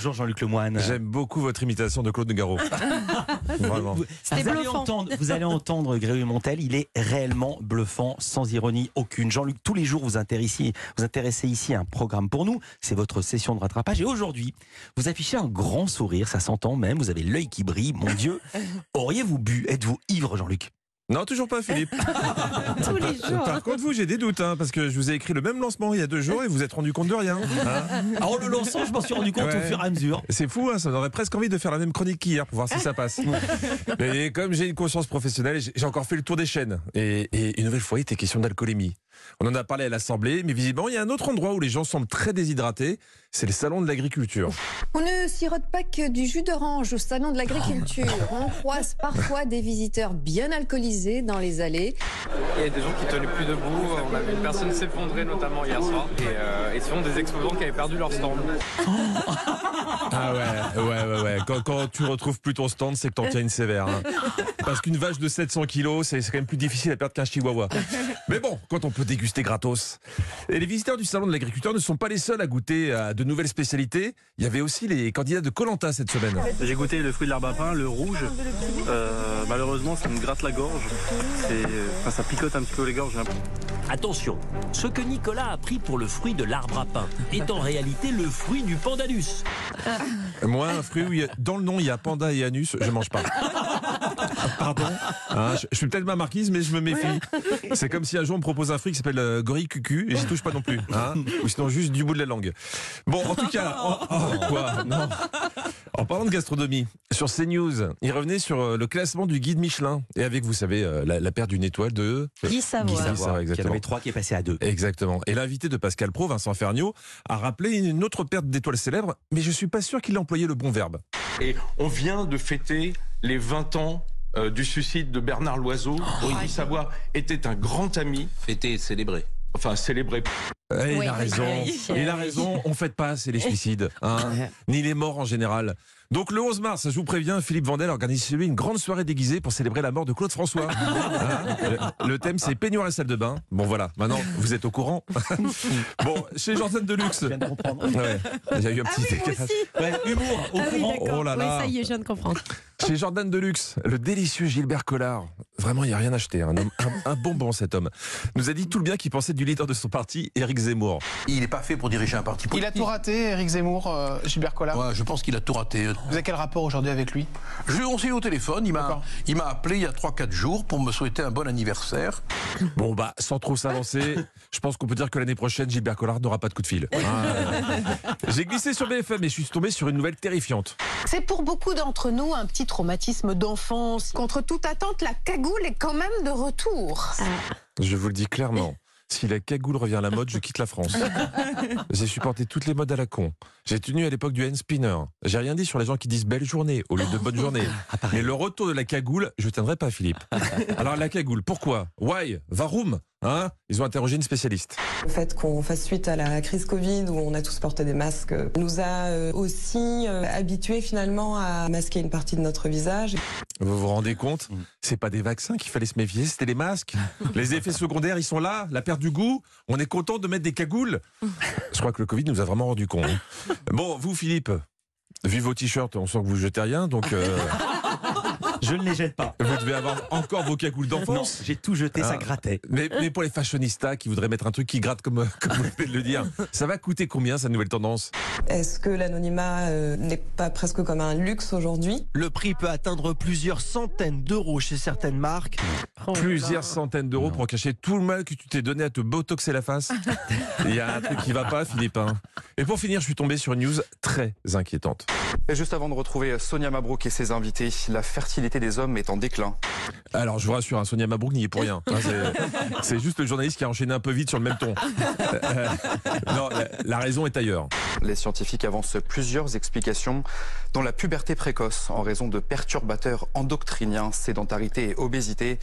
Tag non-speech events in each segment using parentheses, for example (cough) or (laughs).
Bonjour Jean-Luc Lemoine. J'aime beaucoup votre imitation de Claude Nougaro. (laughs) Vraiment. Vous, allez entendre, vous allez entendre Grégory Montel, il est réellement bluffant, sans ironie aucune. Jean-Luc, tous les jours, vous intéressez, vous intéressez ici à un programme pour nous. C'est votre session de rattrapage. Et aujourd'hui, vous affichez un grand sourire, ça s'entend même. Vous avez l'œil qui brille. Mon Dieu, (laughs) auriez-vous bu Êtes-vous ivre, Jean-Luc? Non, toujours pas, Philippe. (laughs) Tous les jours. Par contre, vous, j'ai des doutes, hein, parce que je vous ai écrit le même lancement il y a deux jours et vous vous êtes rendu compte de rien. hein. Alors, le lançant, je m'en suis rendu compte Ouais. au fur et à mesure. C'est fou, hein, ça donnerait presque envie de faire la même chronique qu'hier pour voir si ça passe. (laughs) Mais comme j'ai une conscience professionnelle, j'ai j'ai encore fait le tour des chaînes. Et, et une nouvelle fois, il était question d'alcoolémie. On en a parlé à l'Assemblée, mais visiblement, il y a un autre endroit où les gens semblent très déshydratés. C'est le salon de l'agriculture. On ne sirote pas que du jus d'orange au salon de l'agriculture. (laughs) On croise parfois des visiteurs bien alcoolisés dans les allées. Il y a des gens qui tenaient plus debout. On a vu une personne s'effondrer notamment hier soir. Et, euh, et souvent des exposants qui avaient perdu leur stand. Ah ouais, ouais. Quand, quand tu retrouves plus ton stand, c'est que t'en tiens une sévère. hein. (laughs) Parce qu'une vache de 700 kilos, c'est quand même plus difficile à perdre qu'un chihuahua. Mais bon, quand on peut déguster gratos. Et les visiteurs du salon de l'agriculteur ne sont pas les seuls à goûter à de nouvelles spécialités. Il y avait aussi les candidats de Colanta cette semaine. J'ai goûté le fruit de l'arbre à pain, le rouge. Euh, malheureusement, ça me gratte la gorge. C'est- Enfin, ça picote un petit peu les gorges. Attention, ce que Nicolas a pris pour le fruit de l'arbre à pain est en réalité le fruit du pandanus. Moi, un fruit où il y a- dans le nom il y a panda et anus, je mange pas. (laughs) Pardon Hein, je, je suis peut-être ma marquise, mais je me méfie. C'est comme si un jour on me propose un fruit qui s'appelle euh, gorille cucu et j'y touche pas non plus. hein. Ou sinon juste du bout de la langue. Bon, en tout cas, en, (laughs) oh, quoi Non. En parlant de gastronomie, sur CNews, il revenait sur euh, le classement du guide Michelin. Et avec, vous savez, euh, la, la paire d'une étoile de... Guy Savoie. Guy exactement. Avait trois qui est passé à deux. Exactement. Et l'invité de Pascal Pro, Vincent Ferniaud, a rappelé une autre perte d'étoiles célèbres, mais je suis pas sûr qu'il ait employé le bon verbe. Et on vient de fêter les 20 ans euh, du suicide de Bernard Loiseau. Guy Savoie était un grand ami. Fêter et célébrer. Enfin, célébré. Eh, Oui, il a raison. oui, (laughs) oui. Il a raison. On fête pas assez les suicides, hein, (laughs) ni les morts en général. Donc le 11 mars, je vous préviens, Philippe Vandel organise chez lui une grande soirée déguisée pour célébrer la mort de Claude François. (laughs) Hein, le, le thème c'est peignoir et salle de bain. Bon voilà, maintenant vous êtes au courant. (laughs) bon, chez Jordan Deluxe. Je viens de comprendre. Ouais, il y a eu un Ah petit oui, moi décalage. aussi. Ouais, humour, au Ah courant. Oh là là. Oui, ça y est, je viens de comprendre. Chez Jordan Deluxe, le délicieux Gilbert Collard. Vraiment, il n'y a rien acheté. Un, homme, un, un bonbon, cet homme. Nous a dit tout le bien qu'il pensait du leader de son parti, Éric Zemmour. Il n'est pas fait pour diriger un parti Il a politique. tout raté, Eric Zemmour, euh, Gilbert Collard. Ouais, je pense qu'il a tout raté. Vous avez quel rapport aujourd'hui avec lui? Je, on s'est eu au téléphone, il m'a, il m'a appelé il y a 3-4 jours pour me souhaiter un bon anniversaire. Bon, bah, sans trop s'avancer, (laughs) je pense qu'on peut dire que l'année prochaine, Gilbert Collard n'aura pas de coup de fil. Ah. J'ai glissé sur BFM et je suis tombé sur une nouvelle terrifiante. C'est pour beaucoup d'entre nous un petit traumatisme d'enfance. Contre toute attente, la cagoule est quand même de retour. Je vous le dis clairement. Si la cagoule revient à la mode, je quitte la France. (laughs) J'ai supporté toutes les modes à la con. J'ai tenu à l'époque du hand spinner. J'ai rien dit sur les gens qui disent belle journée au lieu de bonne journée. (laughs) Mais le retour de la cagoule, je tiendrai pas, Philippe. (laughs) Alors la cagoule, pourquoi? Why? Varum Hein? Ils ont interrogé une spécialiste. Le fait qu'on fasse suite à la crise Covid où on a tous porté des masques nous a euh, aussi euh, habitués finalement à masquer une partie de notre visage. Vous vous rendez compte? Mm. C'est pas des vaccins qu'il fallait se méfier, c'était les masques. (laughs) Les effets secondaires, ils sont là, la perte du goût. On est content de mettre des cagoules. (laughs) Je crois que le Covid nous a vraiment rendu con. hein. Bon, vous, Philippe, vu vos t-shirts, on sent que vous jetez rien, donc euh, (laughs) Je ne les jette pas. vous devez avoir encore vos cagoules Non, d'enfance. j'ai tout jeté, ça Ah. grattait. Mais, mais pour les fashionistas qui voudraient mettre un truc qui gratte comme, comme vous venez de le dire, ça va coûter combien cette nouvelle tendance? Est-ce que l'anonymat euh, n'est pas presque comme un luxe aujourd'hui? Le prix peut atteindre plusieurs centaines d'euros chez certaines marques. Oh Plusieurs centaines d'euros pour cacher tout le mal que tu t'es donné à te botoxer la face. (laughs) Il y a un truc qui va pas, Philippe. hein. Et pour finir, je suis tombé sur une news très inquiétante. Et juste avant de retrouver Sonia Mabrouk et ses invités, la fertilité des hommes est en déclin. Alors, je vous rassure, hein, Sonia Mabrouk n'y est pour rien. (laughs) C'est- C'est juste le journaliste qui a enchaîné un peu vite sur le même ton. Euh, non, la, la raison est ailleurs. Les scientifiques avancent plusieurs explications, dont la puberté précoce en raison de perturbateurs endocriniens, sédentarité et obésité.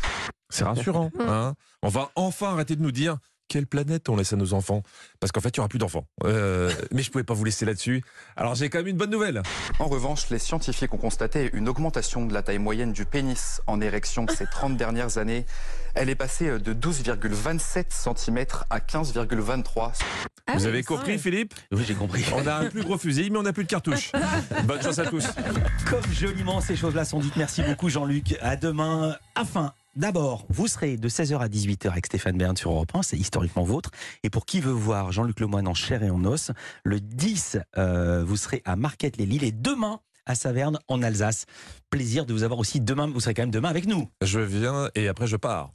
C'est rassurant. Hein On va enfin arrêter de nous dire quelle planète on laisse à nos enfants? Parce qu'en fait, il n'y aura plus d'enfants. Euh, mais je pouvais pas vous laisser là-dessus. Alors j'ai quand même une bonne nouvelle. En revanche, les scientifiques ont constaté une augmentation de la taille moyenne du pénis en érection ces (laughs) 30 dernières années. Elle est passée de 12,27 cm à 15,23. vous avez compris, Philippe? Oui, j'ai compris. On a un plus gros fusil, mais on n'a plus de cartouches. (laughs) Bonne chance à tous. Comme joliment ces choses-là sont dites. Merci beaucoup Jean-Luc. À demain. Enfin, D'abord, vous serez de 16h à 18h avec Stéphane Bern sur Europe 1, c'est historiquement vôtre. Et pour qui veut voir Jean-Luc Lemoyne en chair et en os, le 10, euh, vous serez à Marquette-les-Lilles et demain à Saverne en Alsace. Plaisir de vous avoir aussi demain, vous serez quand même demain avec nous. Je viens et après je pars.